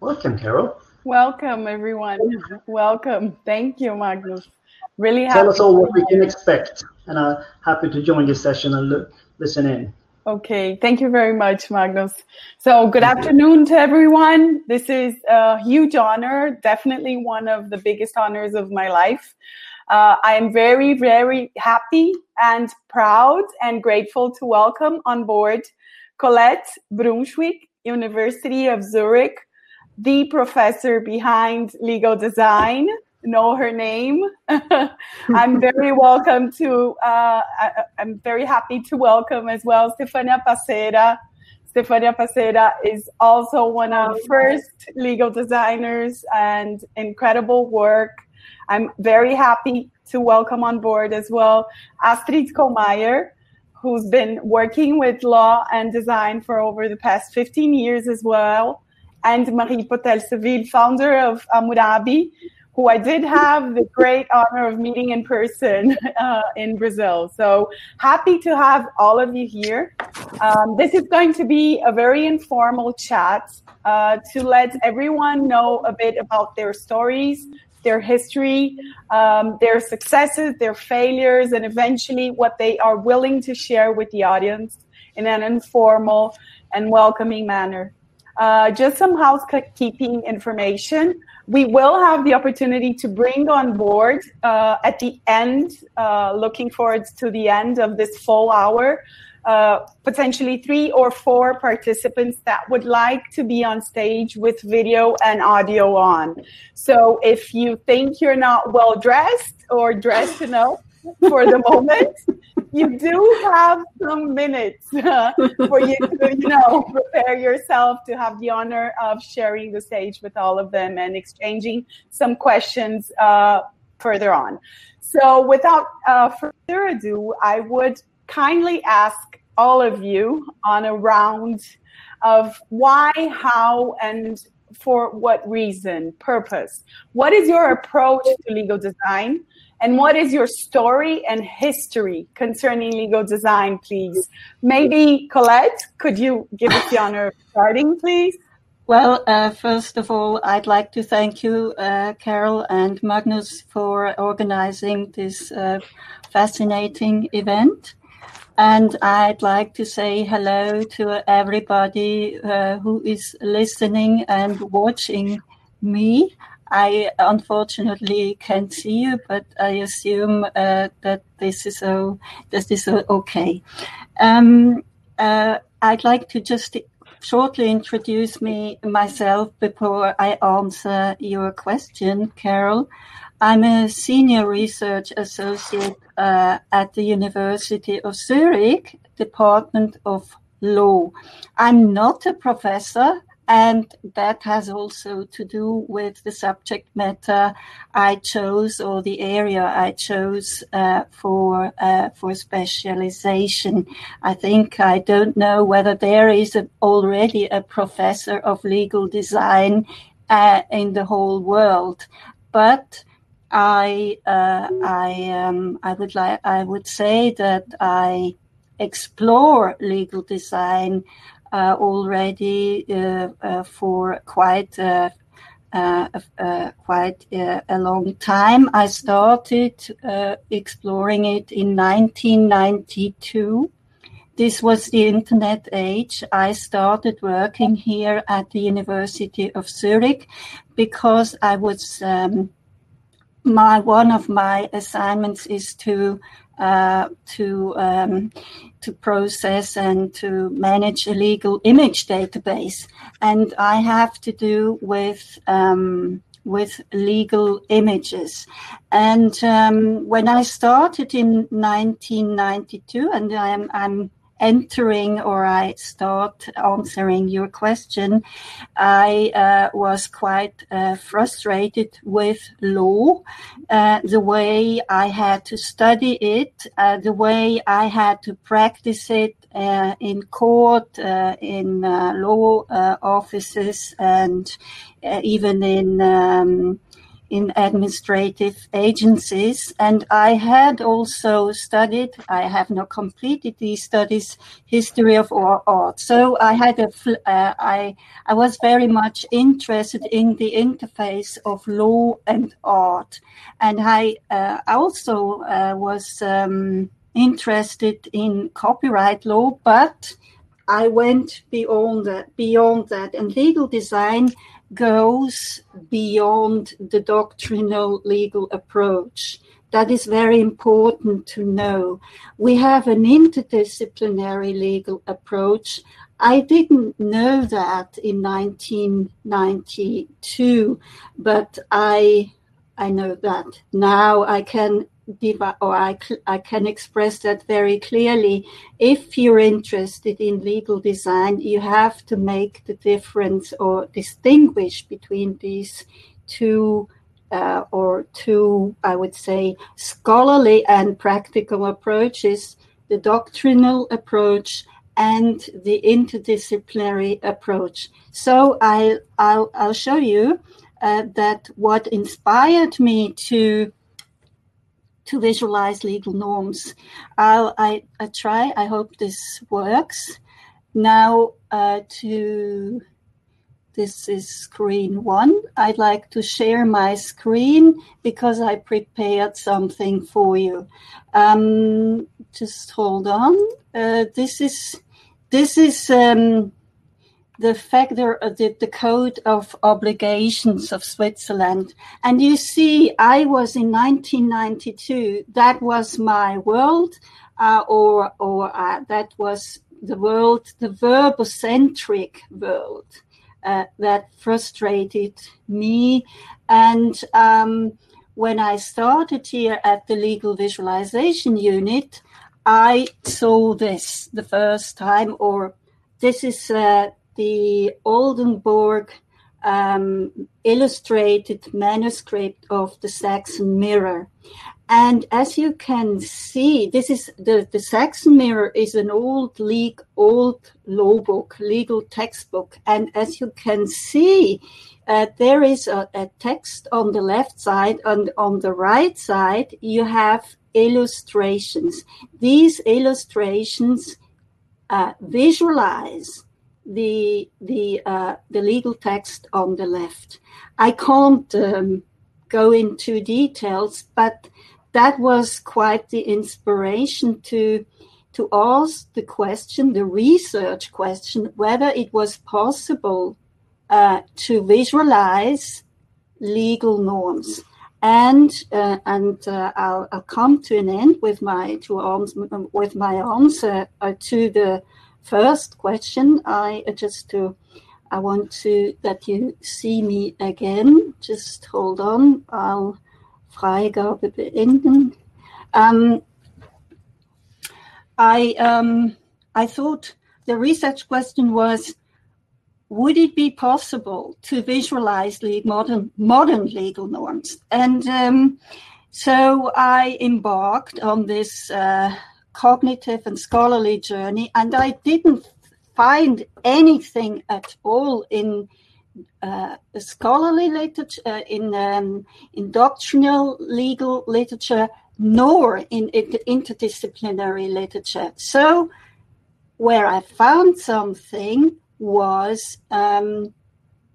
Welcome, Carol. Welcome, everyone. Welcome. Thank you, Magnus. Really happy. Tell us all what we can expect, and I'm happy to join this session and look, listen in. Okay, thank you very much, Magnus. So, good afternoon to everyone. This is a huge honor, definitely one of the biggest honors of my life. Uh, I am very, very happy and proud and grateful to welcome on board Colette Brunschwig, University of Zurich, the professor behind legal design know her name. I'm very welcome to, uh, I, am very happy to welcome as well Stefania Passera. Stefania Passera is also one of the first legal designers and incredible work. I'm very happy to welcome on board as well Astrid Kohlmeier, who's been working with law and design for over the past 15 years as well, and Marie Potel Saville, founder of Amurabi, who I did have the great honor of meeting in person uh, in Brazil. So happy to have all of you here. Um, this is going to be a very informal chat uh, to let everyone know a bit about their stories, their history, um, their successes, their failures, and eventually what they are willing to share with the audience in an informal and welcoming manner. Uh, just some housekeeping information we will have the opportunity to bring on board uh, at the end, uh, looking forward to the end of this full hour, uh, potentially three or four participants that would like to be on stage with video and audio on. So if you think you're not well dressed or dressed enough for the moment, you do have some minutes for you to, you know, prepare yourself to have the honor of sharing the stage with all of them and exchanging some questions uh, further on. So, without uh, further ado, I would kindly ask all of you on a round of why, how, and for what reason, purpose. What is your approach to legal design? And what is your story and history concerning legal design, please? Maybe Colette, could you give us the honor of starting, please? Well, uh, first of all, I'd like to thank you, uh, Carol and Magnus, for organizing this uh, fascinating event. And I'd like to say hello to everybody uh, who is listening and watching me. I unfortunately can't see you, but I assume uh, that this is uh, this is okay. Um, uh, I'd like to just shortly introduce me myself before I answer your question, Carol. I'm a senior research associate uh, at the University of Zurich, Department of Law. I'm not a professor and that has also to do with the subject matter I chose or the area I chose uh, for uh, for specialization. I think I don't know whether there is a, already a professor of legal design uh, in the whole world, but I uh, I um, I would like I would say that I explore legal design already uh, uh, for quite uh, uh, quite a long time. I started exploring it in 1992. This was the internet age. I started working here at the University of Zurich because I was um, my one of my assignments is to uh, to um, to process and to manage a legal image database, and I have to do with um, with legal images. And um, when I started in 1992, and I'm, I'm entering or I start answering your question, I uh, was quite uh, frustrated with law, uh, the way I had to study it, uh, the way I had to practice it uh, in court, uh, in law offices, and even in um, in administrative agencies. And I had also studied, I have not completed these studies, history of art. So I had a, uh, I, I was very much interested in the interface of law and art. And I uh, also uh, was um, interested in copyright law, but I went beyond that, beyond that, and legal design goes beyond the doctrinal legal approach. That is very important to know. We have an interdisciplinary legal approach. I didn't know that in 1992, but I I know that now. I can or I, I can express that very clearly. If you're interested in legal design, you have to make the difference or distinguish between these two uh, or two, I would say, scholarly and practical approaches the doctrinal approach and the interdisciplinary approach. So I, I'll, I'll show you uh, that what inspired me to to visualize legal norms. I'll, I, I try, I hope this works. Now uh, to, this is screen one. I'd like to share my screen because I prepared something for you. Um, just hold on. Uh, this is, this is, um, the factor of the, the code of obligations of Switzerland. And you see, I was in 1992, that was my world, uh, or, or uh, that was the world, the verbocentric world. Uh, that frustrated me. And um, when I started here at the Legal Visualization Unit, I saw this the first time, or this is uh, the Oldenburg um, illustrated manuscript of the Saxon Mirror. And as you can see, this is the, the Saxon Mirror is an old league, old law book, legal textbook. And as you can see, uh, there is a, a, text on the left side and on the right side, you have illustrations. These illustrations uh, visualize the the uh, the legal text on the left. I can't um, go into details, but that was quite the inspiration to to ask the question, the research question, whether it was possible uh, to visualize legal norms. And uh, and uh, I'll, I'll, come to an end with my to answer, with my answer uh, to the first question, I uh, just to I want to that you see me again. Just hold on. I'll Freigabe beenden. Um, I um, I thought the research question was would it be possible to visualize modern modern legal norms? And um, so I embarked on this uh, cognitive and scholarly journey, and I didn't find anything at all in uh, scholarly literature, uh, in um, in doctrinal legal literature, nor in, in interdisciplinary literature. So, where I found something was, um,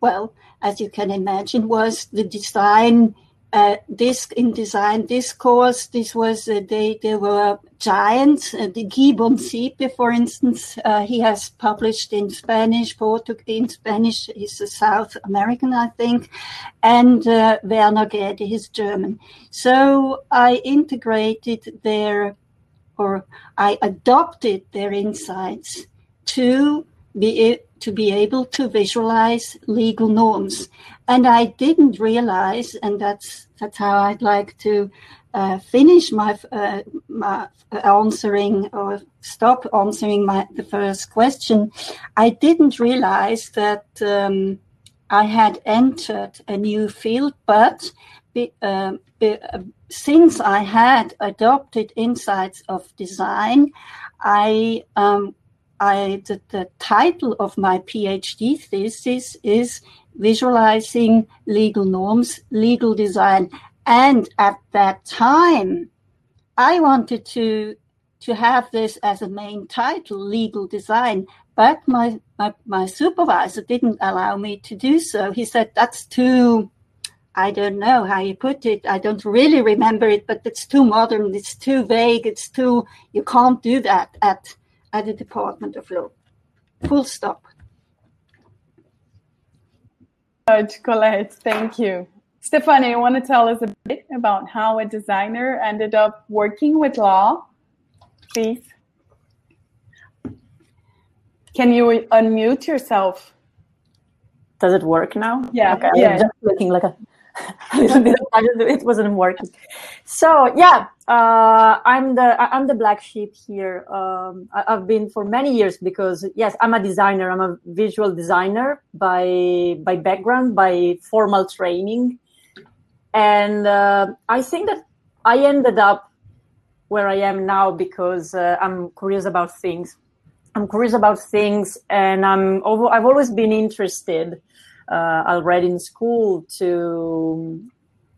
well, as you can imagine, was the design uh, this in design discourse. This was uh, they they were giants. Uh, the Gui Bonsiepe, for instance, uh, he has published in Spanish, Portuguese, in Spanish. He's a South American, I think, and uh, Werner Gaede is German. So I integrated their, or I adopted their insights to be to be able to visualize legal norms. And I didn't realize, and that's that's how I'd like to uh, finish my, uh, my answering or stop answering my the first question. I didn't realize that um, I had entered a new field, but be, uh, be, since I had adopted insights of design, I um, I the, the title of my PhD thesis is visualizing legal norms, legal design. And at that time, I wanted to to have this as a main title, legal design, but my, my, my supervisor didn't allow me to do so. He said, that's too, I don't know how you put it. I don't really remember it, but it's too modern. It's too vague. It's too, you can't do that at, at the Department of Law. Full stop. Colette, thank you. Stefanie, you want to tell us a bit about how a designer ended up working with law, please? Can you unmute yourself? Does it work now? Yeah. Okay. yeah. I'm just looking like a, a little bit. It wasn't working. So yeah, uh, I'm the I'm the black sheep here. Um, I, have been for many years because yes, I'm a designer. I'm a visual designer by by background, by formal training and uh, I think that I ended up where I am now because uh, I'm curious about things. I'm curious about things, and I'm I've always been interested uh, already in school to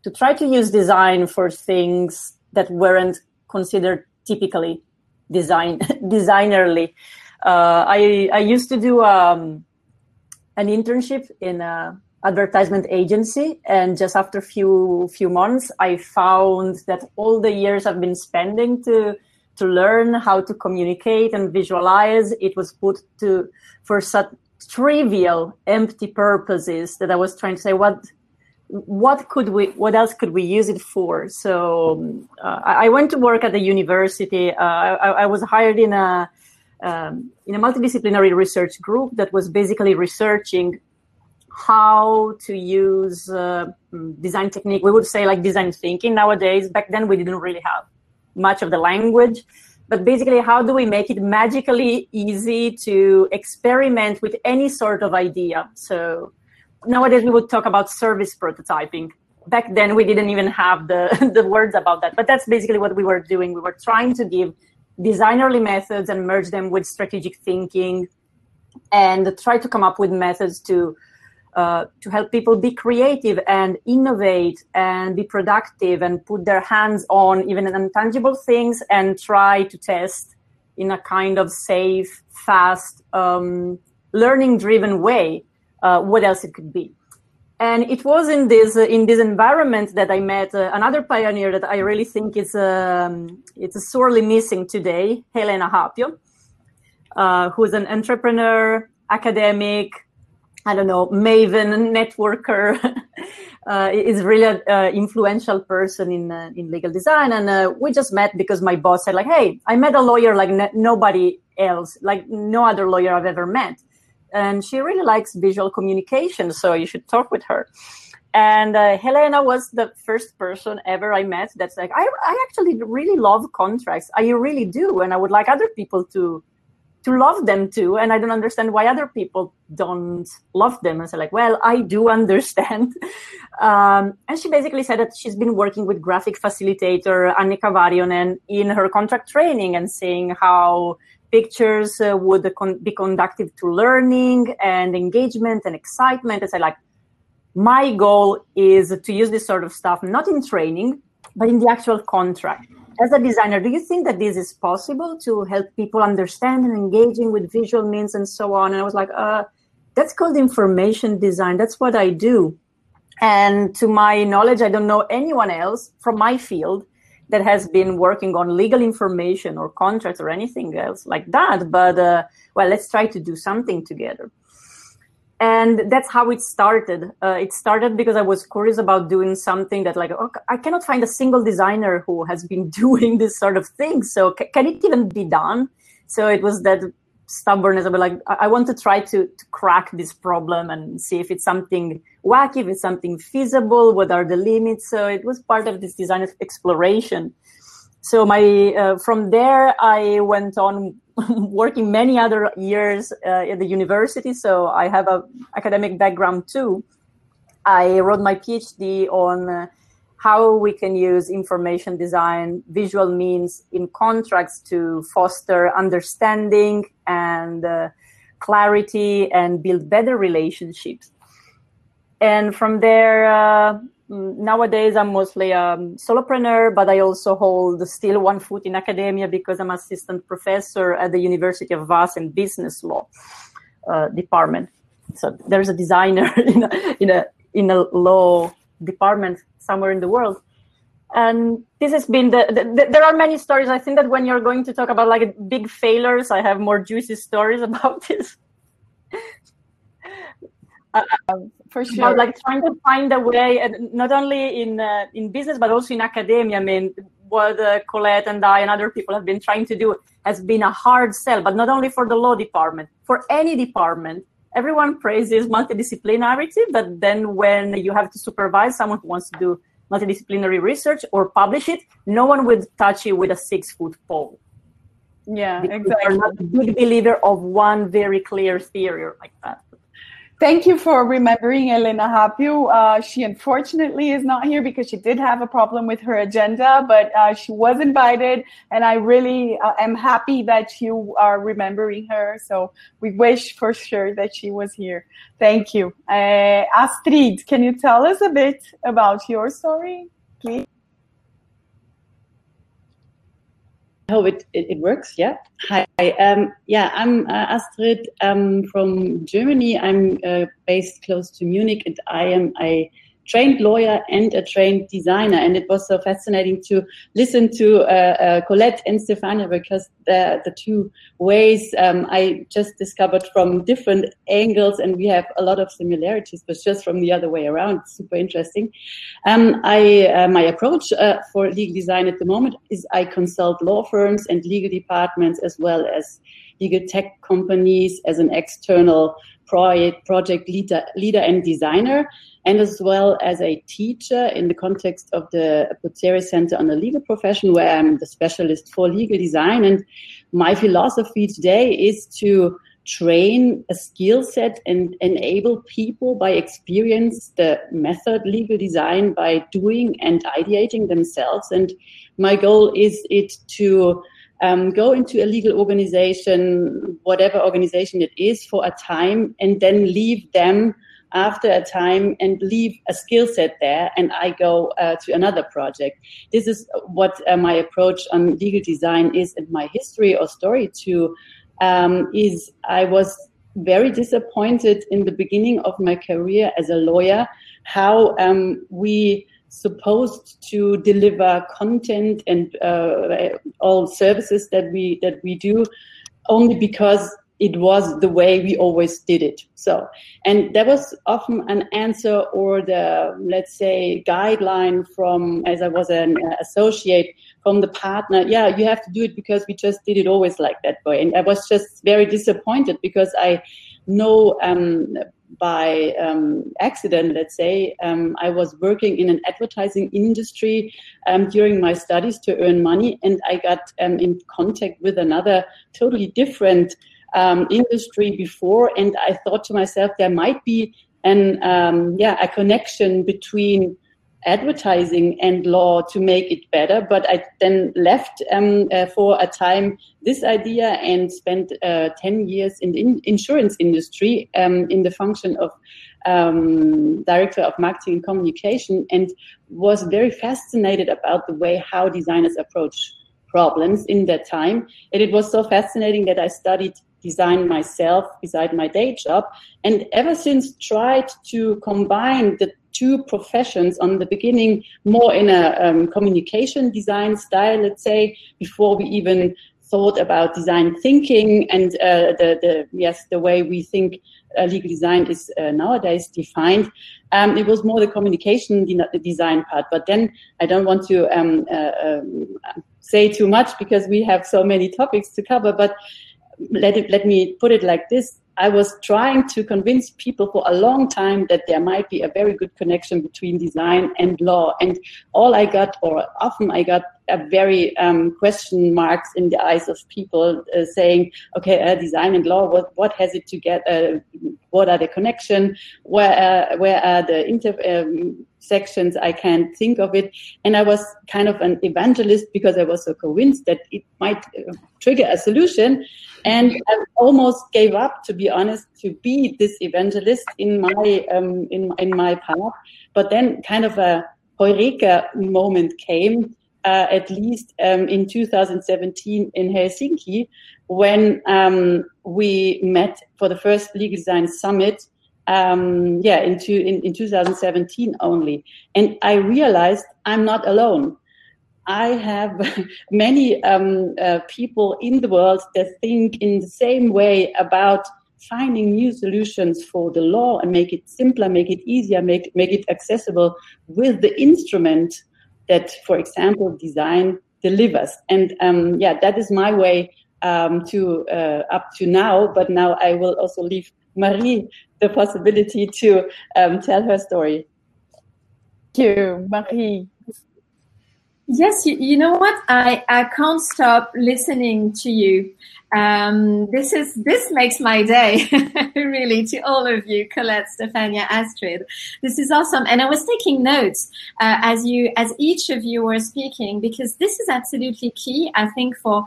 to try to use design for things that weren't considered typically design designerly. Uh, I I used to do um, an internship in a advertisement agency and just after a few few months i found that all the years i've been spending to to learn how to communicate and visualize it was put to for such trivial empty purposes that i was trying to say what what could we what else could we use it for so uh, i went to work at the university uh, I, I, was hired in a um, in a multidisciplinary research group that was basically researching how to use uh, design technique. We would say like design thinking nowadays. Back then, we didn't really have much of the language. But basically, how do we make it magically easy to experiment with any sort of idea? So nowadays, we would talk about service prototyping. Back then, we didn't even have the, the words about that. But that's basically what we were doing. We were trying to give designerly methods and merge them with strategic thinking and try to come up with methods to uh, to help people be creative and innovate and be productive and put their hands on even intangible things and try to test in a kind of safe, fast, um, learning driven way uh, what else it could be. And it was in this uh, in this environment that I met uh, another pioneer that I really think is um, it's sorely missing today, Helena Haapio, uh, who's an entrepreneur, academic, I don't know, maven networker, uh, is really an uh, influential person in uh, in legal design. And uh, we just met because my boss said, like, "Hey, I met a lawyer like nobody else, like no other lawyer I've ever met, and she really likes visual communication, so you should talk with her." And uh, Helena was the first person ever I met that's like, I, I actually really love contracts. I really do, and I would like other people to to love them too and i don't understand why other people don't love them. And so like well i do understand. Um, and she basically said that she's been working with graphic facilitator annika varjonen in her contract training and seeing how pictures uh, would con- be conductive to learning and engagement and excitement. And so like my goal is to use this sort of stuff not in training but in the actual contract as a designer, do you think that this is possible to help people understand and engaging with visual means and so on? And I was like, uh, that's called information design. That's what I do. And to my knowledge, I don't know anyone else from my field that has been working on legal information or contracts or anything else like that. But uh, well, let's try to do something together and that's how it started. Uh, it started because i was curious about doing something that like oh, i cannot find a single designer who has been doing this sort of thing so c- can it even be done? So it was that stubbornness of like i want to try to, to crack this problem and see if it's something wacky if it's something feasible what are the limits? So it was part of this design exploration so my uh, from there i went on working many other years uh, at the university, so I have a academic background too. I wrote my PhD on uh, how we can use information design, visual means in contracts to foster understanding and uh, clarity and build better relationships. and from there, uh, nowadays I'm mostly a solopreneur, but I also hold still one foot in academia because I'm assistant professor at the University of Vaasa in business law uh, department. So there's a designer in a, in a in a law department somewhere in the world. And this has been the, the, the, there are many stories. I think that when you're going to talk about like big failures, I have more juicy stories about this. uh, for sure. About like trying to find a way, and not only in uh, in business but also in academia. I mean, what uh, Colette and I and other people have been trying to do has been a hard sell, but not only for the law department, for any department. Everyone praises multidisciplinarity, but then when you have to supervise someone who wants to do multidisciplinary research or publish it, no one would touch you with a six foot pole. Yeah, because exactly. You're not a big believer of one very clear theory like that. Thank you for remembering Elena Haapio. Uh, she unfortunately is not here because she did have a problem with her agenda, but uh, she was invited, and I really uh, am happy that you are remembering her. So we wish for sure that she was here. Thank you. Uh, Astrid, can you tell us a bit about your story, please? Hope it, it, it, works. Yeah. Hi. Um, yeah, I'm uh, Astrid um, from Germany. I'm uh, based close to Munich, and I am a trained lawyer and a trained designer. And it was so fascinating to listen to uh, uh, Colette and Stefania because the, the two ways um, I just discovered from different angles, and we have a lot of similarities, but just from the other way around. Super interesting. Um, I uh, my approach uh, for legal design at the moment is I consult law firms and legal departments as well as legal tech companies as an external project, leader, leader and designer, and as well as a teacher in the context of the Bucerius Center on the Legal Profession, where I'm the specialist for legal design. And my philosophy today is to train a skill set and enable people by experience the method legal design by doing and ideating themselves. And my goal is it to um, go into a legal organization, whatever organization it is, for a time, and then leave them after a time and leave a skill set there, and I go uh, to another project. This is what uh, my approach on legal design is, and my history or story too um, is. I was very disappointed in the beginning of my career as a lawyer how um, we supposed to deliver content and uh, all services that we that we do only because it was the way we always did it. So and there was often an answer or the let's say guideline from as i was an associate from the partner yeah you have to do it because we just did it always like that way and i was just very disappointed because i know um, by um, accident, let's say, um, I was working in an advertising industry um, during my studies to earn money, and I got um, in contact with another totally different um, industry before, and I thought to myself, there might be an um, yeah a connection between advertising and law to make it better. But I then left um, uh, for a time this idea and spent uh, 10 years in the in insurance industry um, in the function of um, director of marketing and communication and was very fascinated about the way how designers approach problems in that time. And it was so fascinating that I studied design myself beside my day job and ever since tried to combine the two professions on the beginning more in a um, communication design style, let's say, before we even thought about design thinking and uh, the, the yes the way we think uh, legal design is uh, nowadays defined. Um, it was more the communication de- design part, but then I don't want to um, uh, um, say too much because we have so many topics to cover. But let it let me put it like this: I was trying to convince people for a long time that there might be a very good connection between design and law. And all I got, or often I got a very um, question marks in the eyes of people uh, saying, okay, uh, design and law, what, what has it to get, uh, what are the connection, where, uh, where are the inter, um, I can't think of it. And I was kind of an evangelist because I was so convinced that it might uh, trigger a solution. And I almost gave up, to be honest, to be this evangelist in my um, in in my path. But then, kind of a eureka moment came, uh, at least um, in 2017 in Helsinki, when um, we met for the first legal design summit um, yeah, into in, in 2017 only. And I realized I'm not alone. I have many um, uh, people in the world that think in the same way about finding new solutions for the law and make it simpler, make it easier, make make it accessible with the instrument that, for example, design delivers. And um, yeah, that is my way um, to uh, up to now. But now I will also leave Marie the possibility to um, tell her story. Thank you, Marie. Yes, you, you, know what? I, I can't stop listening to you. Um, this is this makes my day, really, to all of you, Colette, Stefania, Astrid. This is awesome, and I was taking notes uh, as you as each of you were speaking because this is absolutely key. I think for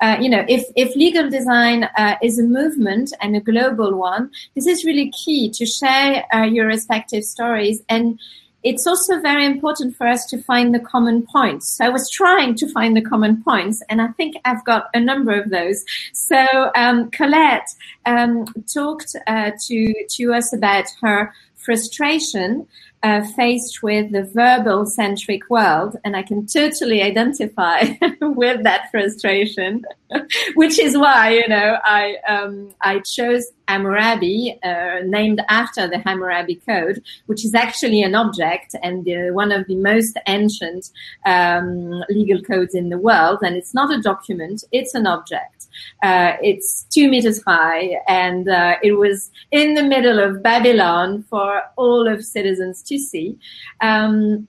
uh, you know, if, if legal design uh, is a movement and a global one, this is really key to share uh, your respective stories. And it's also very important for us to find the common points. So I was trying to find the common points, and I think I've got a number of those. So um, Colette um, talked uh, to to us about her frustration uh, faced with the verbal centric world, and I can totally identify with that frustration, which is why you know I um, I chose Amurabi, uh, named after the Hammurabi Code, which is actually an object and uh, one of the most ancient um, legal codes in the world. And it's not a document; it's an object. Uh, it's two meters high, and uh, it was in the middle of Babylon for all of citizens to see. Um,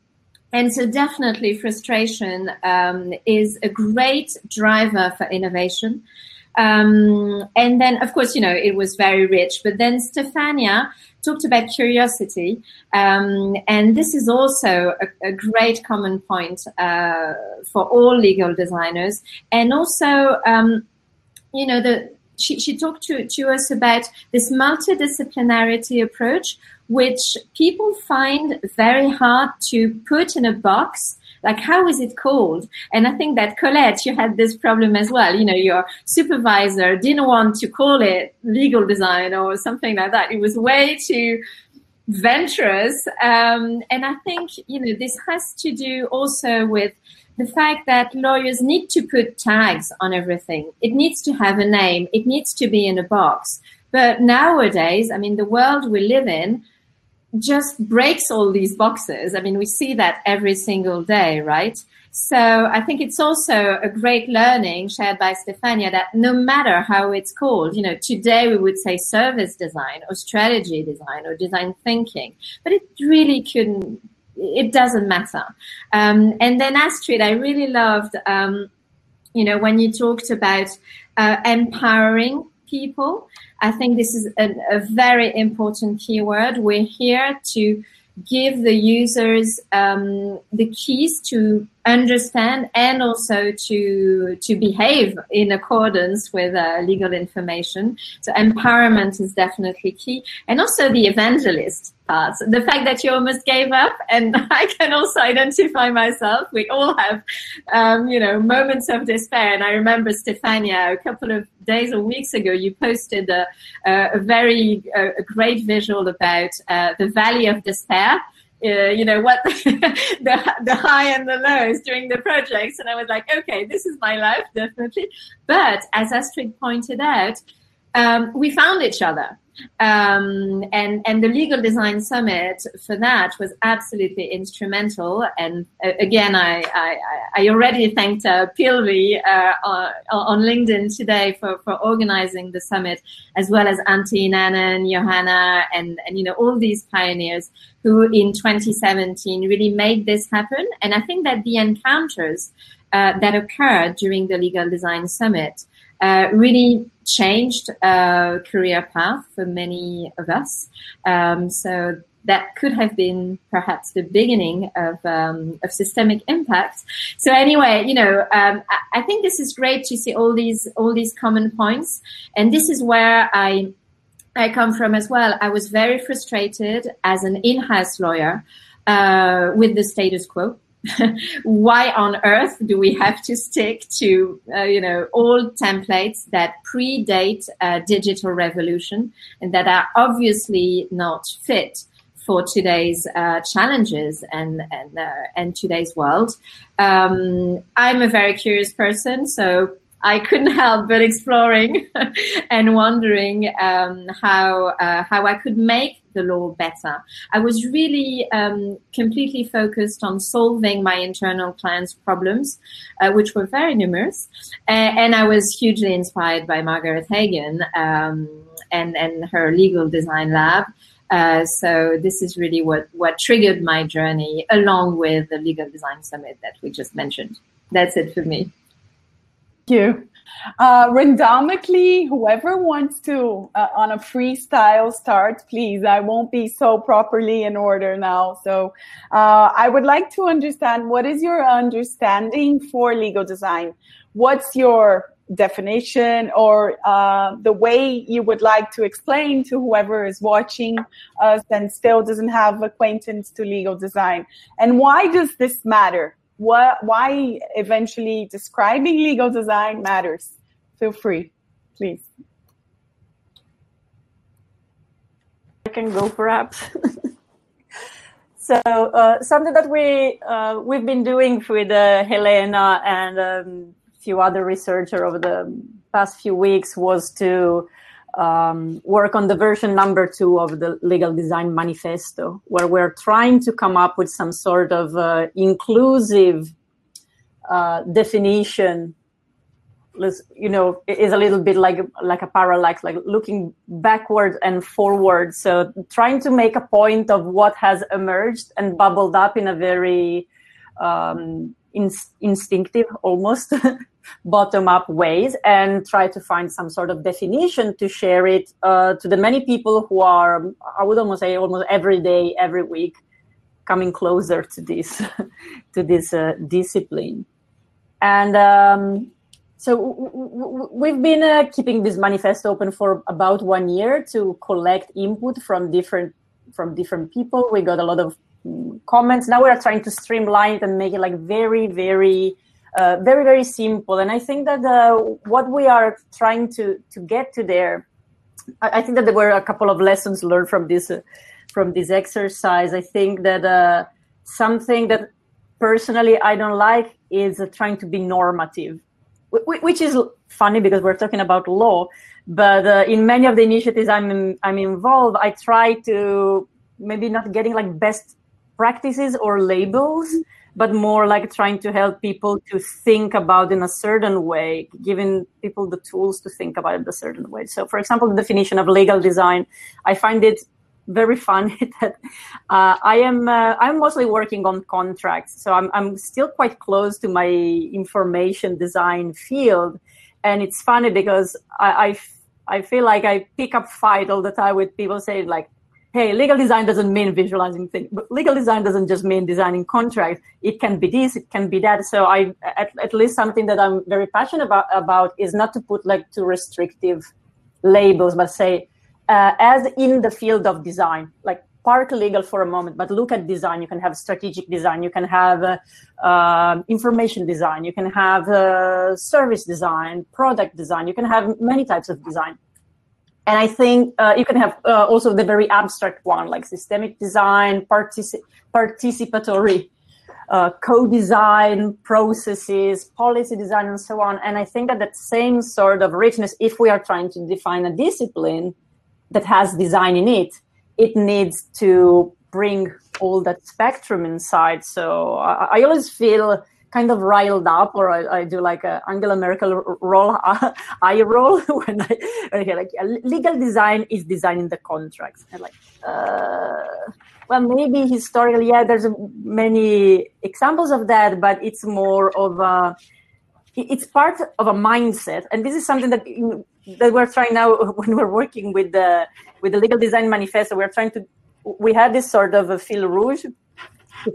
and so, definitely, frustration um, is a great driver for innovation. Um, and then, of course, you know, it was very rich. But then Stefania talked about curiosity. Um, and this is also a, a great common point uh, for all legal designers. And also, um, you know, the, she, she talked to, to us about this multidisciplinarity approach, which people find very hard to put in a box like how is it called and i think that colette you had this problem as well you know your supervisor didn't want to call it legal design or something like that it was way too venturous um, and i think you know this has to do also with the fact that lawyers need to put tags on everything. It needs to have a name. It needs to be in a box. But nowadays, I mean, the world we live in just breaks all these boxes. I mean, we see that every single day, right? So I think it's also a great learning shared by Stefania that no matter how it's called, you know, today we would say service design or strategy design or design thinking, but it really couldn't it doesn't matter. Um, and then Astrid, I really loved, um, you know, when you talked about uh, empowering people. I think this is a, a, very important keyword. We're here to give the users um, the keys to understand and also to to behave in accordance with uh, legal information. So empowerment is definitely key, and also the evangelist part. The fact that you almost gave up, and I can also identify myself. We all have, um, you know, moments of despair. And I remember Stefania a couple of days or weeks ago, you posted a, a very a great visual about uh, the valley of despair uh, you know what the the high and the lows during the projects. And i was like okay this is my life definitely. But as astrid pointed out um, we found each other Um, and and the legal design summit for that was absolutely instrumental. And uh, again, I, I, I already thanked uh, Pilvi uh, on, on LinkedIn today for, for organizing the summit, as well as Antti Innanen, Johanna, and and you know all these pioneers who in 2017 really made this happen. And I think that the encounters uh, that occurred during the legal design summit uh, really changed uh, career path for many of us. Um, so that could have been perhaps the beginning of, um, of systemic impact. So anyway, you know, um, I, I, think this is great to see all these all these common points, and this is where I I come from as well. I was very frustrated as an in-house lawyer uh, with the status quo. why on earth do we have to stick to uh, you know old templates that predate a digital revolution and that are obviously not fit for today's uh, challenges and and uh, and today's world? Um, i'm a very curious person so I couldn't help but exploring and wondering um, how uh, how I could make the law better. I was really um, completely focused on solving my internal clients' problems, uh, which were very numerous, and, and, I was hugely inspired by Margaret Hagan um, and and her legal design lab. Uh, so this is really what what triggered my journey, along with the legal design summit that we just mentioned. That's it for me Thank you. Uh, whoever wants to uh, on a freestyle start, please. I won't be so properly in order now. So uh, I would like to understand what is your understanding for legal design? What's your definition or uh, the way you would like to explain to whoever is watching us and still doesn't have acquaintance to legal design? And why does this matter? What why eventually describing legal design matters. Feel free, please. I can go perhaps. so uh, something that we uh, we've been doing with uh, Helena and um, a few other researchers over the past few weeks was to um, work on the version number two of the legal design manifesto, where we're trying to come up with some sort of uh, inclusive uh, definition. You know, is a little bit like like a parallax, like looking backward and forward. So trying to make a point of what has emerged and bubbled up in a very um, in, instinctive, almost bottom up ways and try to find some sort of definition to share it uh, to the many people who are, I would almost say, almost every day, every week, coming closer to this, to this uh, discipline. And um, so w- w- we've been uh, keeping this manifesto open for about one year to collect input from different from different people. We got a lot of comments. Now we are trying to streamline it and make it like very, very uh, very very simple and i think that uh, what we are trying to to get to there I, I, think that there were a couple of lessons learned from this uh, from this exercise i think that uh, something that personally i don't like is uh, trying to be normative which is funny because we're talking about law but in many of the initiatives i'm in, i'm involved i try to maybe not getting like best practices or labels but more like trying to help people to think about in a certain way, giving people the tools to think about it a certain way. So, for example, the definition of legal design, I find it very funny that uh, I am uh, I'm mostly working on contracts, so I'm I'm still quite close to my information design field, and it's funny because I, I, I feel like I pick up fight all the time with people saying like hey, legal design doesn't mean visualizing things, but legal design doesn't just mean designing contracts. It can be this, it can be that. So I, at, at least something that I'm very passionate about, about is not to put like too restrictive labels, but say, uh, as in the field of design, like park legal for a moment, but look at design. You can have strategic design. You can have uh, uh, information design. You can have uh, service design, product design. You can have many types of design and I think uh, you can have uh, also the very abstract one, like systemic design, partici- participatory uh, co-design processes, policy design, and so on. And I think that that same sort of richness, if we are trying to define a discipline, that has design in it, it needs to bring all that spectrum inside. So I, I always feel kind of riled up, or I, I do like a Angela Merkel roll, eye roll when I, like legal design is designing the contracts. And like, uh, well, maybe historically, yeah, there's many examples of that, but it's more of a, it's part of a mindset, and this is something that that we're trying now when we're working with the with the legal design manifesto. We're trying to we had this sort of a fil rouge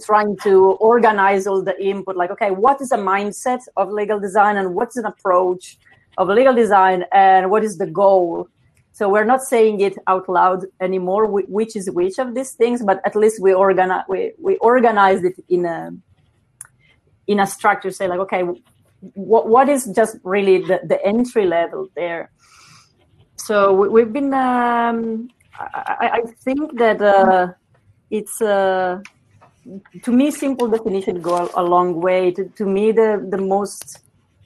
trying to organize all the input. Like, okay, what is a mindset of legal design, and what's an approach of legal design, and what is the goal? So we're not saying it out loud anymore, which is which of these things, but at least we organize we, we organized it in a in a structure. Say like, okay, what what is just really the, the entry level there? So we, have been. Um, I, I, think that uh, it's. Uh, to me, simple definition go a long way. To, to me, the, the most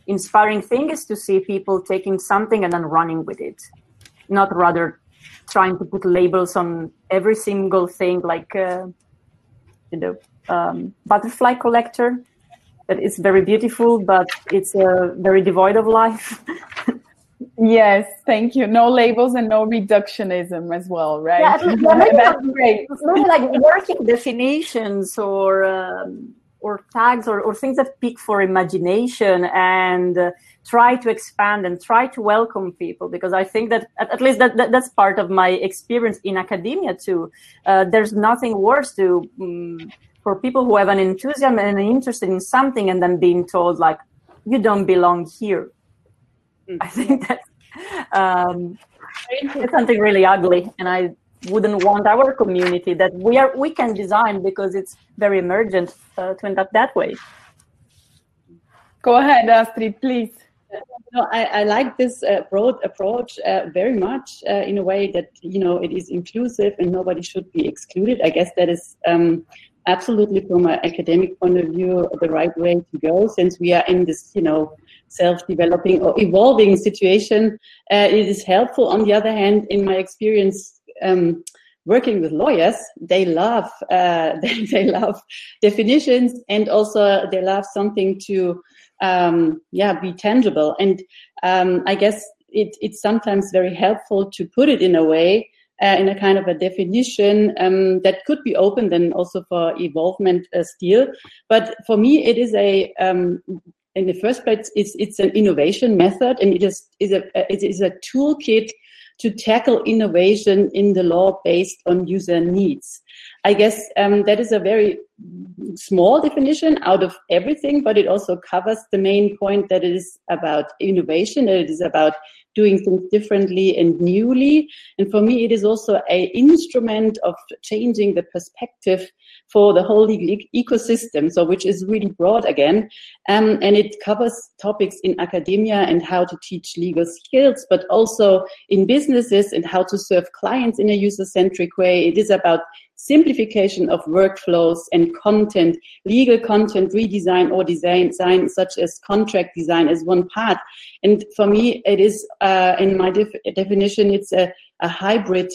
inspiring thing is to see people taking something and then running with it, not rather trying to put labels on every single thing, like uh, you know, um, butterfly collector. That is very beautiful, but it's uh, very devoid of life. Yes, thank you. No labels and no reductionism as well, right? Yeah, maybe That's like, great. Maybe like working definitions or um, or tags or, or things that pick for imagination and uh, try to expand and try to welcome people because I think that at, at least that, that, that's part of my experience in academia too. Uh, there's nothing worse to um, for people who have an enthusiasm and an interest in something and then being told like you don't belong here I think that um, it's something really ugly, and I wouldn't want our community that we are we can design because it's very emergent uh, to end up that way. Go ahead, Astrid, please. No, I, I like this uh, broad approach uh, very much uh, in a way that you know it is inclusive and nobody should be excluded. I guess that is um, absolutely from an academic point of view the right way to go since we are in this you know self-developing or evolving situation, uh, it is helpful. On the other hand, in my experience, um, working with lawyers, they love uh, they, they, love definitions and also they love something to um, yeah be tangible. And um, I guess it, it's sometimes very helpful to put it in a way. Uh, in a kind of a definition um, that could be open then also for evolvement uh, still. But for me, it is a um, in the first place, it's, it's an innovation method and it is, is a, it is a toolkit to tackle innovation in the law based on user needs. I guess um, that is a very small definition out of everything, but it also covers the main point that it is about innovation, that it is about doing things differently and newly. And for me, it is also a instrument of changing the perspective for the whole legal ecosystem, so which is really broad again. Um, and it covers topics in academia and how to teach legal skills, but also in businesses and how to serve clients in a user-centric way. It is about simplification of workflows and content, legal content redesign or design, design such as contract design is one part. And for me, it is, uh, in my def- definition, it's a, a hybrid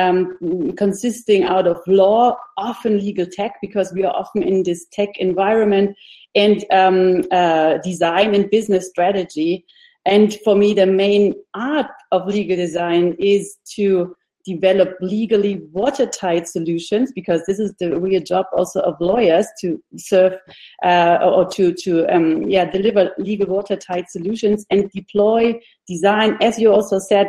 um, consisting out of law, often legal tech, because we are often in this tech environment, and um, uh, design and business strategy. And for me, the main art of legal design is to develop legally watertight solutions because this is the real job also of lawyers to serve uh, or to to um, yeah deliver legal watertight solutions and deploy design as you also said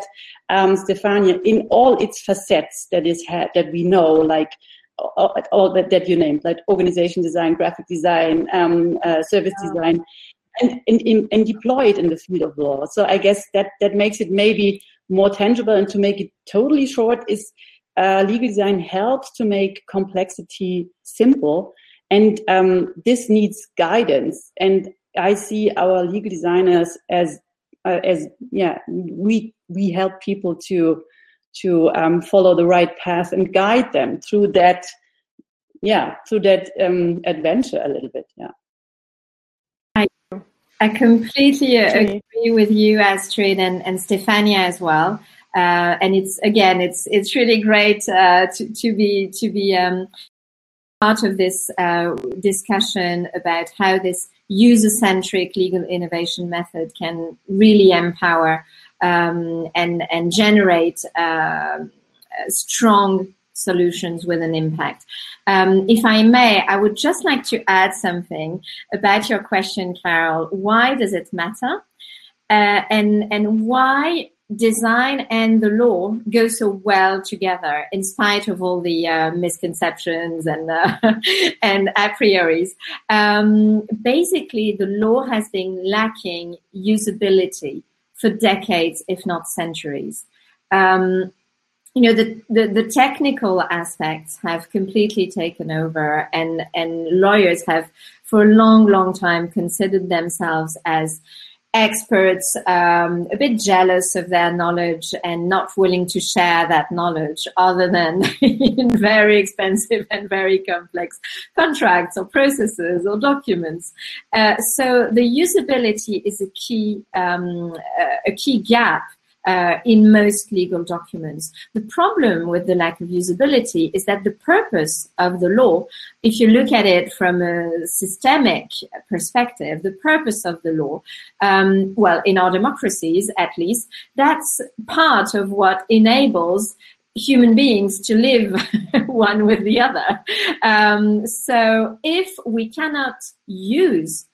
um, Stefania in all its facets that is had that we know like all, all that, that you named like organization design graphic design um, uh, service yeah. design and, and, and deploy it in the field of law so I guess that that makes it maybe more tangible and to make it totally short is uh, legal design helps to make complexity simple. And um, this needs guidance. And i see our legal designers as uh, as yeah we we help people to to um, follow the right path and guide them through that yeah through that um, adventure a little bit yeah I completely agree with you, Astrid, and, and Stefania as well. Uh, and it's again, it's it's really great uh, to to be to be um, part of this uh, discussion about how this user-centric legal innovation method can really empower um, and and generate uh, strong solutions with an impact. Um, if I may, I would just like to add something about your question, Carol. Why does it matter? Uh, and and why design and the law go so well together in spite of all the uh, misconceptions and uh, and a prioris. Um, basically, the law has been lacking usability for decades, if not centuries. Um, you know the, the, the technical aspects have completely taken over and and lawyers have for a long long time considered themselves as experts um, a bit jealous of their knowledge and not willing to share that knowledge other than in very expensive and very complex contracts or processes or documents. Uh, so the usability is a key um, a key gap uh, in most legal documents. The problem with the lack of usability is that the purpose of the law, if you look at it from a systemic perspective, the purpose of the law, um, well, in our democracies at least, that's part of what enables human beings to live one with the other. Um, so if we cannot use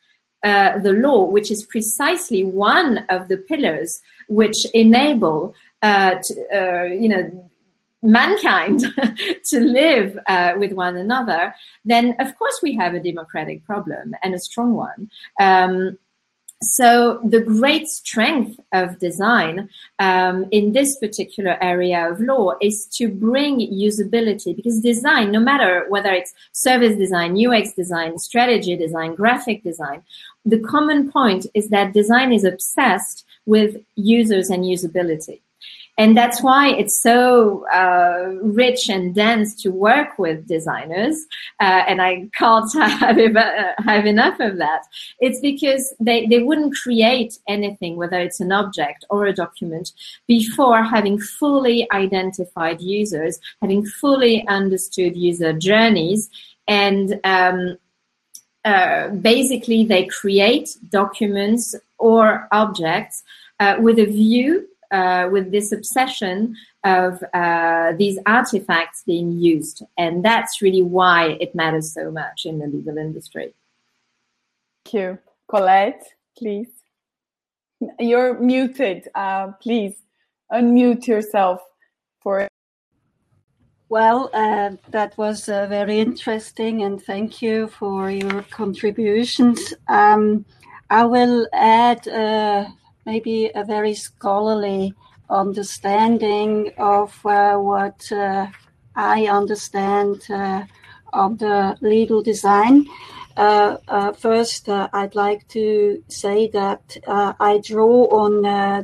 uh, the law, which is precisely one of the pillars which enable, uh, to, uh, you know, mankind to live uh, with one another, then of course we have a democratic problem and a strong one. Um, so the great strength of design um, in this particular area of law is to bring usability because design, no matter whether it's service design, UX design, strategy design, graphic design, the common point is that design is obsessed with users and usability. And that's why it's so uh, rich and dense to work with designers. Uh, and I can't have, have enough of that. It's because they, they wouldn't create anything, whether it's an object or a document, before having fully identified users, having fully understood user journeys, and um, uh, basically they create documents or objects uh, with a view uh, with this obsession of uh, these artifacts being used. And that's really why it matters so much in the legal industry. Thank you. Colette, please. You're muted. Uh, please unmute yourself for. Well, uh, that was uh, very interesting, and thank you for your contributions. Um, I will add uh, maybe a very scholarly understanding of uh, what uh, I understand uh, of the legal design. First, I'd like to say that I draw on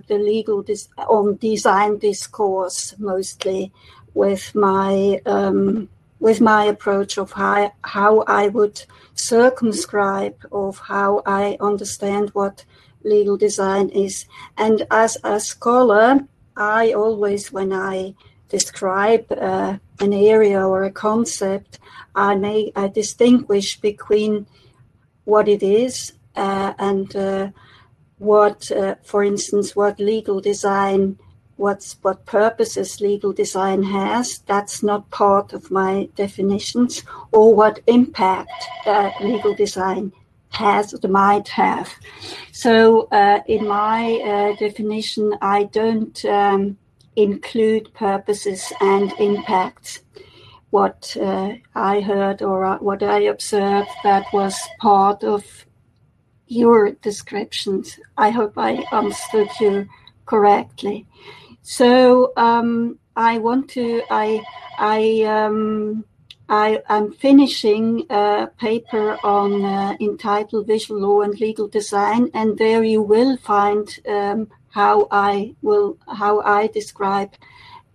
the legal dis- on design discourse mostly with my um, with my approach of how, how I would circumscribe of how I understand what legal design is. And as a scholar, I always, when I describe uh, an area or a concept, I may I distinguish between what it is uh, and uh, what, uh, for instance, what legal design, what's what purposes legal design has. That's not part of my definitions, or what impact uh, legal design has or might have. So, uh, in my uh, definition, I don't um, include purposes and impacts. What uh, I heard or uh, what I observed that was part of your descriptions. I hope I understood you correctly. So um, I want to I I um, I am finishing a paper on uh, entitled Visual Law and Legal Design, and there you will find um, how I will how I describe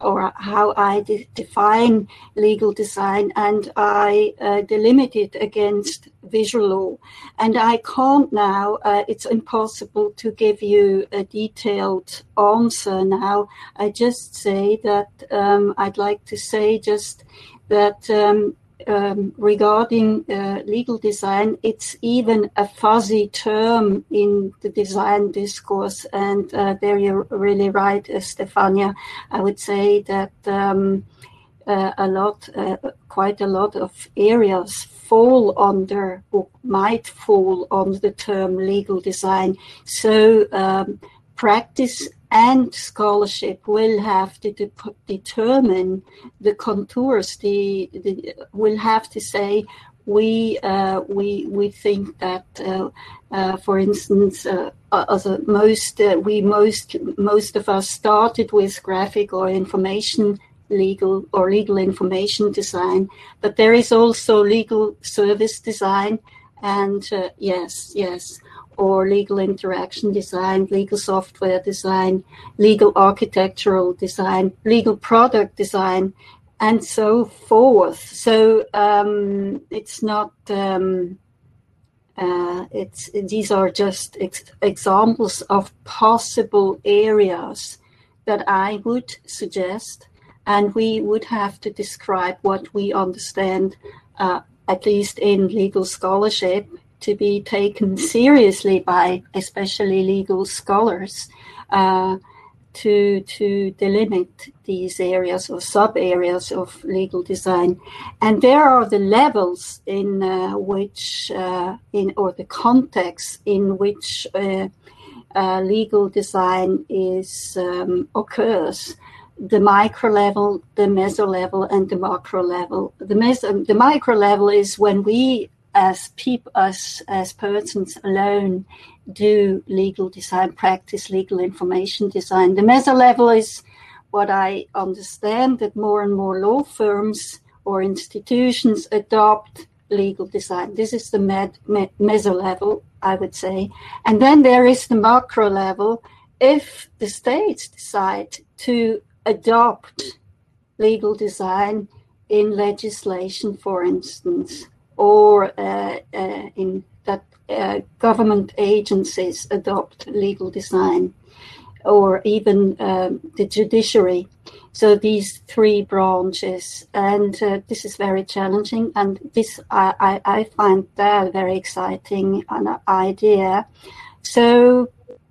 or how I de- define legal design, and I uh, delimit it against visual law. And I can't now, uh, it's impossible to give you a detailed answer now. I just say that um, I'd like to say just that um, um, regarding uh, legal design, it's even a fuzzy term in the design discourse. And uh, there you're really right, uh, Stefania. I would say that um, uh, a lot, uh, quite a lot of areas fall under or might fall under the term legal design. So um, practice and scholarship will have to de- determine the contours. The, the will have to say we uh, we we think that, uh, uh, for instance, uh, as a most uh, we most most of us started with graphic or information legal or legal information design, but there is also legal service design, and uh, yes, yes or legal interaction design, legal software design, legal architectural design, legal product design, and so forth. So um, it's not. Um, uh, it's these are just ex- examples of possible areas that I would suggest, and we would have to describe what we understand, uh, at least in legal scholarship, to be taken seriously by especially legal scholars uh, to to delimit these areas or sub areas of legal design, and there are the levels in uh, which uh, in or the context in which uh, uh, legal design is um, occurs the micro level, the meso level, and the macro level. The meso, the micro level is when we as people as as persons alone do legal design practice legal information design. The meso level is what i understand that more and more law firms or institutions adopt legal design. This is the med, meso level i would say. And then there is the macro level. If the states decide to adopt legal design in legislation for instance or uh, uh, in that uh, government agencies adopt legal design, or even um, the judiciary. So these three branches, and uh, this is very challenging. And this I, I, I find that very exciting an idea. So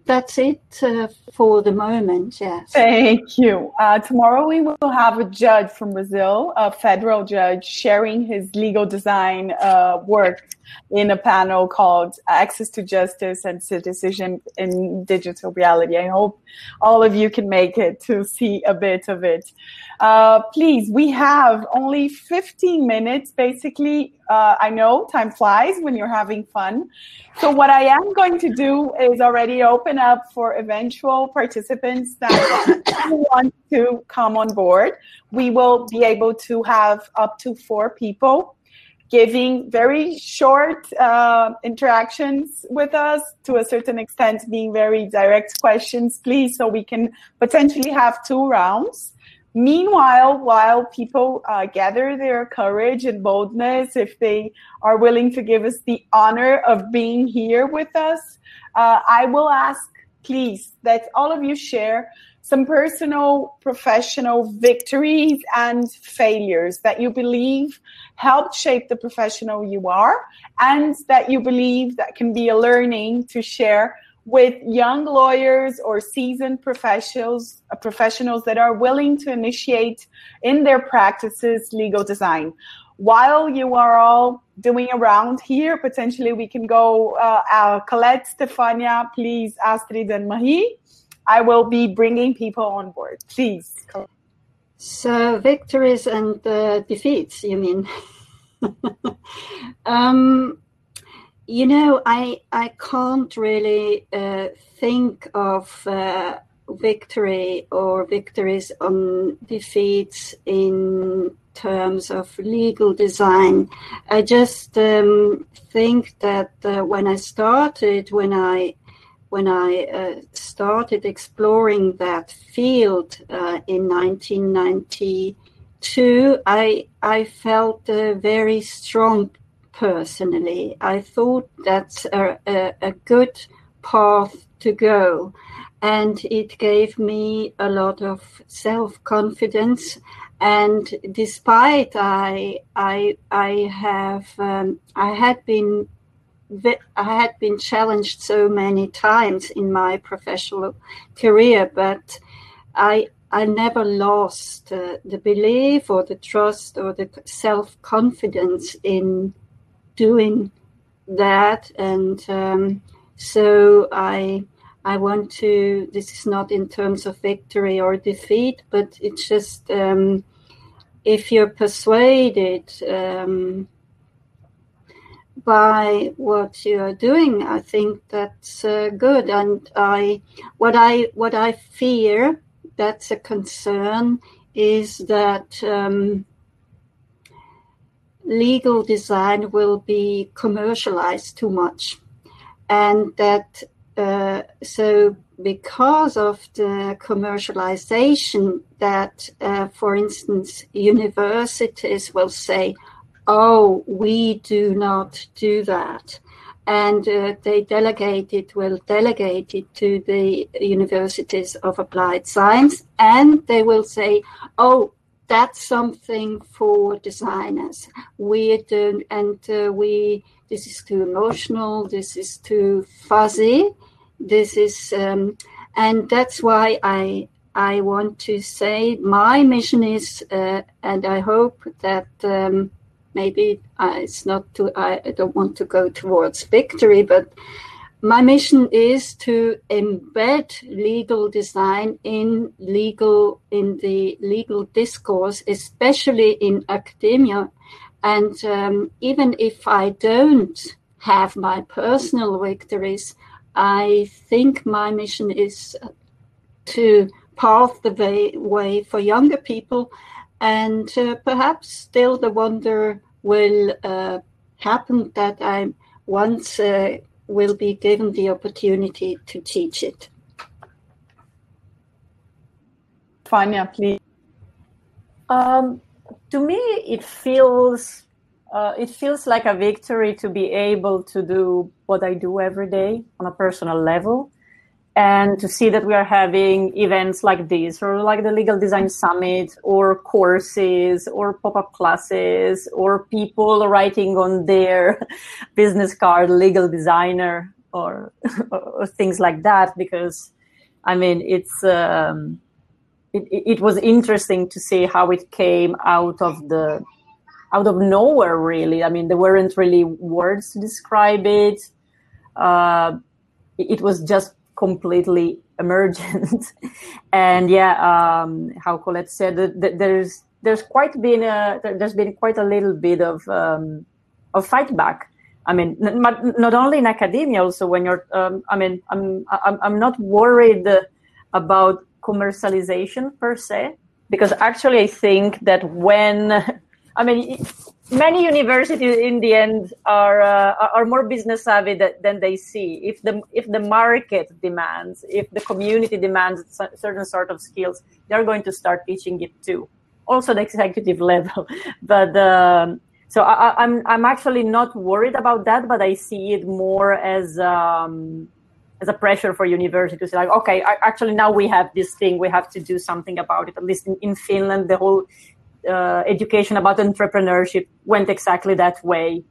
that's it uh, for the moment. Yes. Thank you. Uh, tomorrow we will have a judge from Brazil, a federal judge, sharing his legal design uh, work in a panel called Access to Justice and Citizenship in Digital Reality. I hope all of you can make it to see a bit of it. Uh, please, we have only 15 minutes basically. Uh, I know time flies when you're having fun. So, what I am going to do is already open up for eventual participants that want to come on board. We will be able to have up to four people giving very short uh, interactions with us to a certain extent, being very direct questions, please, so we can potentially have two rounds. Meanwhile, while people uh, gather their courage and boldness, if they are willing to give us the honor of being here with us, uh, I will ask, please, that all of you share some personal professional victories and failures that you believe helped shape the professional you are and that you believe that can be a learning to share with young lawyers or seasoned professionals uh, professionals that are willing to initiate in their practices legal design. While you are all doing around here potentially we can go uh, uh, colette stefania please astrid and marie I will be bringing people on board. Please. So victories and uh, defeats, you mean? um, you know, I I can't really uh, think of uh, victory or victories on defeats in terms of legal design. I just um, think that uh, when I started, when I when I uh, started exploring that field uh, in 1992, I I felt very strong personally. I thought that's a, a, a good path to go, and it gave me a lot of self confidence and despite I I I have um, I had been I had been challenged so many times in my professional career, but I I never lost uh, the belief or the trust or the self confidence in doing that, and um, so I I want to. This is not in terms of victory or defeat, but it's just um, if you're persuaded. Um, by what you are doing, I think that's uh, good. And I, what I what I fear that's a concern is that um, legal design will be commercialized too much, and that uh, so because of the commercialization that, uh, for instance, universities will say, oh, we do not do that. And uh, they delegate it, will delegate it to the universities of applied science, and they will say, oh, that's something for designers. We do, and uh, we, this is too emotional, this is too fuzzy, this is, um, and that's why I, I want to say my mission is, uh, and I hope that um, maybe uh, it's not too, I, I don't want to go towards victory, but my mission is to embed legal design in legal in the legal discourse, especially in academia. And um, even if I don't have my personal victories, I think my mission is to path the way, way for younger people and uh, perhaps still the wonder will uh, happen that I once uh, will be given the opportunity to teach it. Fania, please. Um, to me, it feels uh, it feels like a victory to be able to do what I do every day on a personal level and to see that we are having events like this or like the legal design summit or courses or pop-up classes or people writing on their business card legal designer or, or things like that because i mean it's um, it, it was interesting to see how it came out of the out of nowhere really. I mean there weren't really words to describe it. Uh, it was just completely emergent. and yeah, um, how Colette said, that, there's there's quite been a there's been quite a little bit of um, of fight back. I mean, not, not only in academia, also when you're. Um, I mean, I'm, I'm I'm not worried about commercialization per se, because actually I think that when I mean many universities in the end are uh, are more business savvy than they see. If the if the market demands, if the community demands certain sort of skills, they're going to start teaching it too. Also, the executive level, but. Um, so I, am I'm, I'm actually not worried about that, but I see it more as um, as a pressure for universities like, okay, I, actually now we have this thing, we have to do something about it. At least in, in Finland, the whole uh, education about entrepreneurship went exactly that way.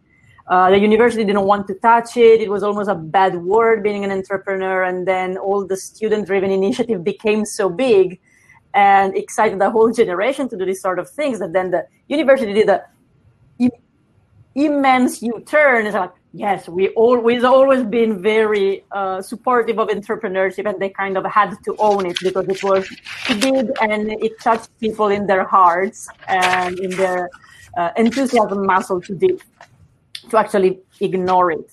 Uh, the university didn't want to touch it. It was almost a bad word being an entrepreneur. And then all the student driven initiative became so big and excited the whole generation to do these sort of things that then the university did a immense U-turn. It's like, yes, we all we've always been very uh, supportive of entrepreneurship, and they kind of had to own it because it was big and it touched people in their hearts and in their uh, enthusiasm muscle to do to actually ignore it.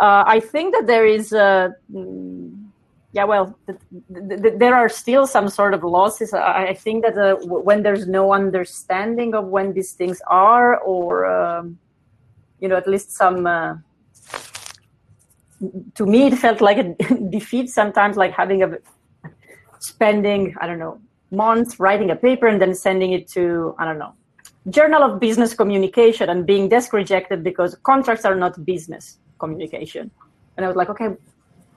Uh, I think that there is a mm, yeah, well, th- th- th- there are still some sort of losses. I, I think that uh, w- when there's no understanding of when these things are, or um, you know, at least some uh, to me, it felt like a defeat sometimes, like having a spending, I don't know, months writing a paper and then sending it to, I don't know, Journal of Business Communication and being desk rejected because contracts are not business communication. And I was like, okay,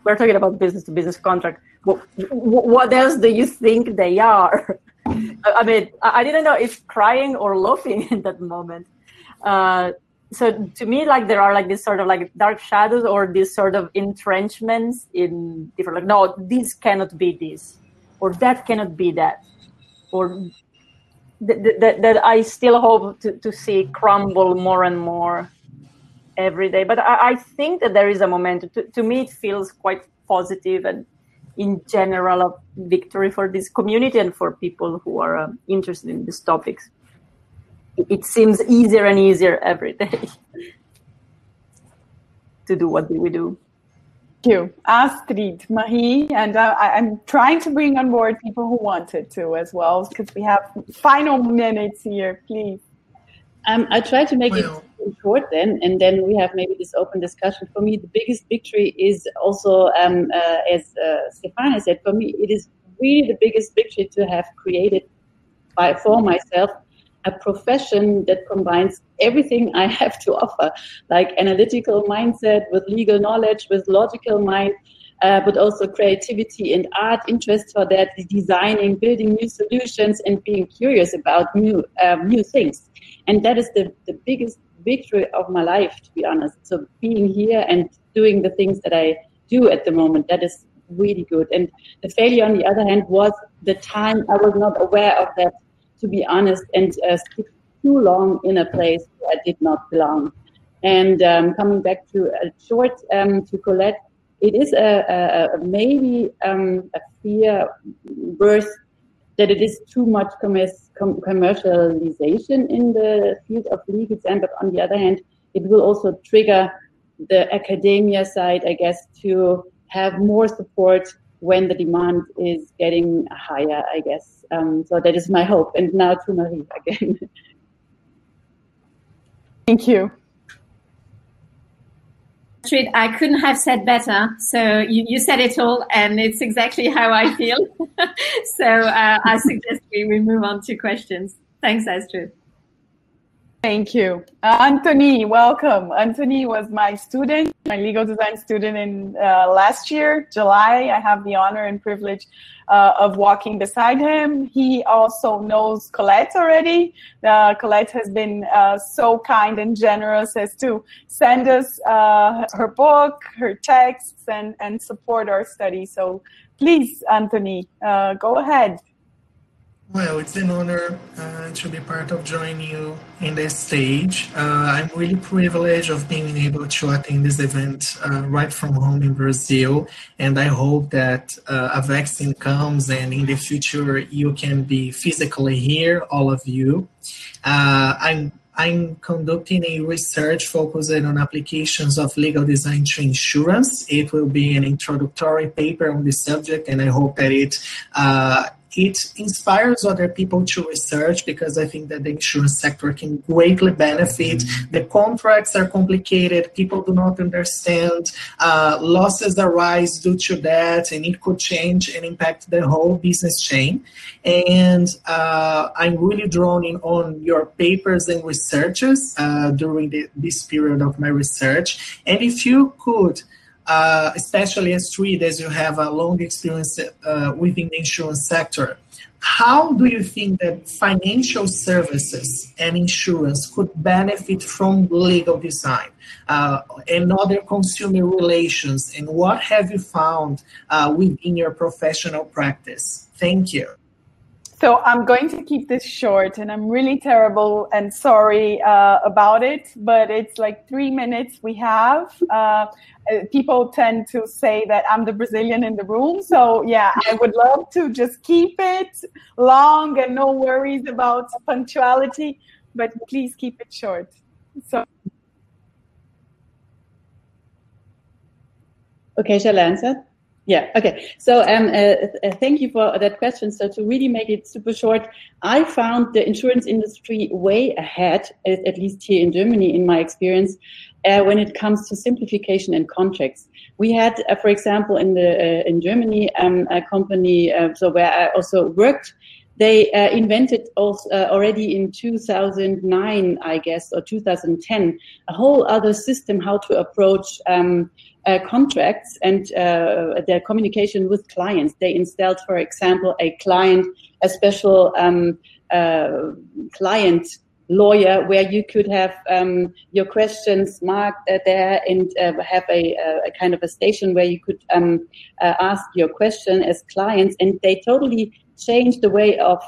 we're talking about business to business contract. What, what else do you think they are? I mean, I didn't know if crying or laughing in that moment. Uh, so to me, like there are like this sort of like dark shadows or these sort of entrenchments in different like no, this cannot be this, or that cannot be that, or that, that I still hope to, to see crumble more and more every day. But I, I think that there is a momentum. To, to me, it feels quite positive and in general a victory for this community and for people who are um, interested in these topics. It, it seems easier and easier every day to do what we do. Thank you, Astrid, Marie, and uh, I, am trying to bring on board people who wanted to as well, because we have final minutes here. Please. Um, I try to make well. it short then, and then we have maybe this open discussion. For me, the biggest victory is also, um, uh, as uh, Stefania said, for me, it is really the biggest victory to have created by for myself a profession that combines everything I have to offer, like analytical mindset with legal knowledge, with logical mind, uh, but also creativity and art, interest for that, designing, building new solutions, and being curious about new um, new things. And that is the, the biggest victory of my life, to be honest. So being here and doing the things that I do at the moment, that is really good. And the failure, on the other hand, was the time I was not aware of that to be honest, and uh, stick too long in a place where I did not belong. And um, coming back to a short um, to Colette, it is a, a, a maybe um, a fear birth that it is too much commercialization in the field of legal design, but on the other hand, it will also trigger the academia side, I guess, to have more support when the demand is getting higher, I guess. Um, so that is my hope. And now to Marie again. Thank you. Astrid, I couldn't have said better. So you, you said it all, and it's exactly how I feel. so uh, I suggest we, we move on to questions. Thanks, Astrid. Thank you. Uh, Anthony, welcome. Anthony was my student, my legal design student in uh, last year, July. I have the honor and privilege uh, of walking beside him. He also knows Colette already. Uh, Colette has been uh, so kind and generous as to send us her book, her texts, and, and support our study. So please, Anthony, go ahead. Well, it's an honor uh, to be part of joining you in this stage. Uh, I'm really privileged of being able to attend this event uh, right from home in Brazil, and I hope that uh, a vaccine comes and in the future you can be physically here, all of you. Uh, I'm I'm conducting a research focused on applications of legal design to insurance. It will be an introductory paper on this subject, and I hope that it uh, it inspires other people to research because I think that the insurance sector can greatly benefit. The contracts are complicated, people do not understand, uh, losses arise due to that, and it could change and impact the whole business chain. And uh, I'm really drawn in on your papers and researches uh, during the, this period of my research. And if you could, uh, especially Astrid, as you have a long experience uh, within the insurance sector. How do you think that financial services and insurance could benefit from legal design uh, and other consumer relations? And what have you found uh, within your professional practice? Thank you. So I'm going to keep this short, and I'm really terrible and sorry uh, about it, but it's like three minutes we have. Uh, people tend to say that I'm the Brazilian in the room. So yeah, I would love to just keep it long and no worries about punctuality, but please keep it short. So. Okay, shall I answer? Yeah. Okay. So, um, uh, uh, thank you for that question. So, to really make it super short, I found the insurance industry way ahead, at, least here in Germany, in my experience, uh, when it comes to simplification and contracts. We had, uh, for example, in the uh, in Germany, um, a company uh, so where I also worked. They invented also, already in 2009, I guess, or 2010, a whole other system how to approach. Um, uh, contracts and uh, their communication with clients. They installed, for example, a client, a special um, uh, client lawyer where you could have um, your questions marked uh, there and uh, have a, a, kind of a station where you could um, uh, ask your question as clients. And they totally changed the way of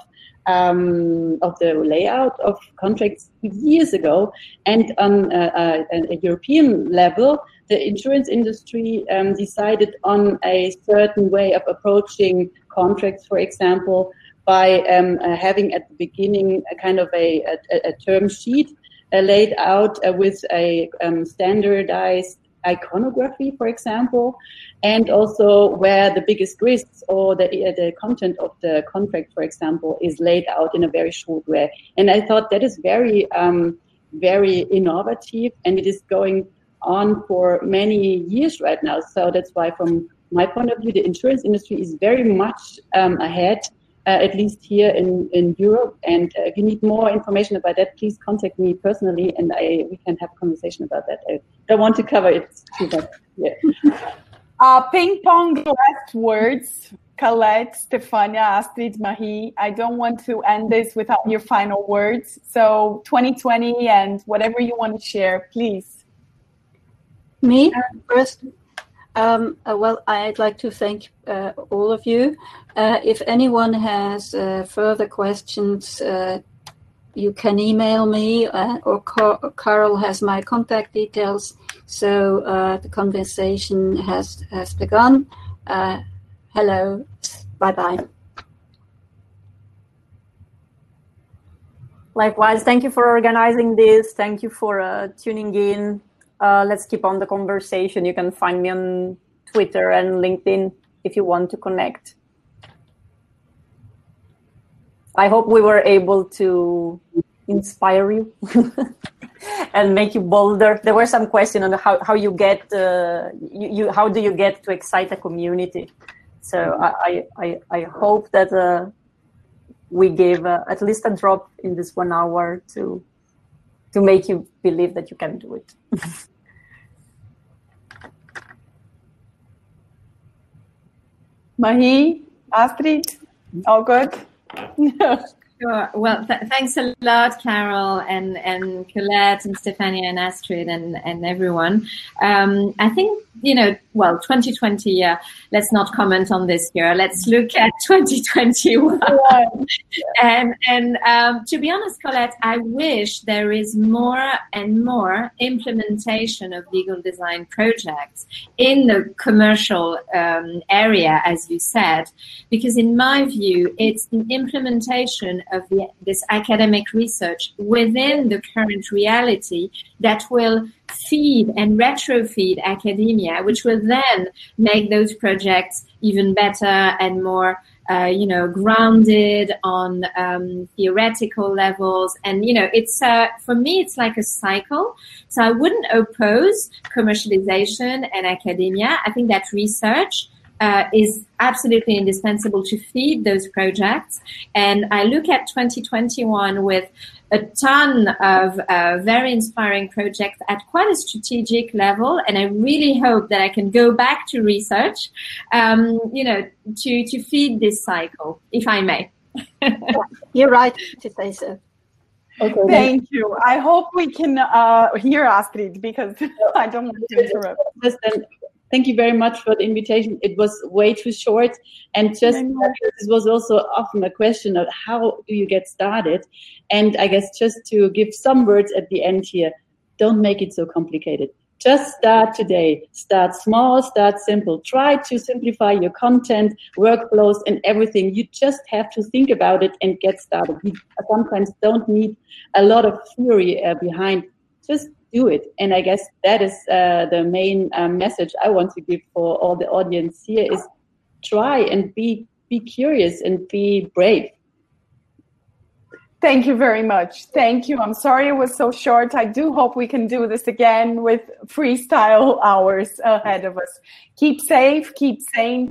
um, of the layout of contracts years ago. And on a, a European level, the insurance industry um, decided on a certain way of approaching contracts, for example, by um, uh, having at the beginning a kind of a, a, a term sheet uh, laid out uh, with a um, standardized iconography, for example, and also where the biggest risks or the, the content of the contract, for example, is laid out in a very short way. And I thought that is very, um, very innovative and it is going on for many years right now. So that's why, from my point of view, the insurance industry is very much um, ahead, at least here in, in Europe. And uh, if you need more information about that, please contact me personally, and I we can have a conversation about that. I don't want to cover it too much. Yeah. uh, ping pong last words. Colette, Stefania, Astrid, Marie. I don't want to end this without your final words. So 2020 and whatever you want to share, please. Me first. Um, uh, well, I'd like to thank uh, all of you. Uh, if anyone has uh, further questions, uh, you can email me, or Car- Carol has my contact details. So the conversation has has begun. hello, bye bye. Likewise, thank you for organizing this. Thank you for tuning in uh, let's keep on the conversation. You can find me on Twitter and LinkedIn if you want to connect. I hope we were able to inspire you and make you bolder. There were some questions on how, how you get uh, you, you, how do you get to excite a community. So I I, I hope that uh, we gave uh, at least a drop in this one hour to to make you believe that you can do it. Marie, Astrid, all good? Sure. Well, th- thanks a lot, Carol and and Colette and Stefania and Astrid and and everyone. Um, I think you know. Well, 2020. Yeah. Let's not comment on this year. Let's look at 2021. and and um, to be honest, Colette, I wish there is more and more implementation of legal design projects in the commercial um, area, as you said, because in my view, it's the implementation of the, this academic research within the current reality that will feed and retrofeed academia, which will then make those projects even better and more, uh, you know, grounded on um, theoretical levels. And you know, it's uh, for me, it's like a cycle. So I wouldn't oppose commercialization and academia. I think that research uh, is absolutely indispensable to feed those projects. And I look at 2021 with a ton of uh, very inspiring projects at quite a strategic level. And I really hope that I can go back to research, um, you know, to, to feed this cycle, if I may. You're right to say so. Okay, Thank you. I hope we can uh, hear Astrid because I don't want to interrupt. Listen, thank you very much for the invitation. It was way too short. And just this was also often a question of how do you get started? And I guess just to give some words at the end here, don't make it so complicated. Just start today. Start small, start simple. Try to simplify your content, workflows, and everything. You just have to think about it and get started. You sometimes don't need a lot of theory uh, behind. Just do it. And I guess that is uh, the main um, message I want to give for all the audience here is try and be be curious and be brave. Thank you very much. Thank you. I'm sorry it was so short. I do hope we can do this again with freestyle hours ahead of us. Keep safe, keep sane.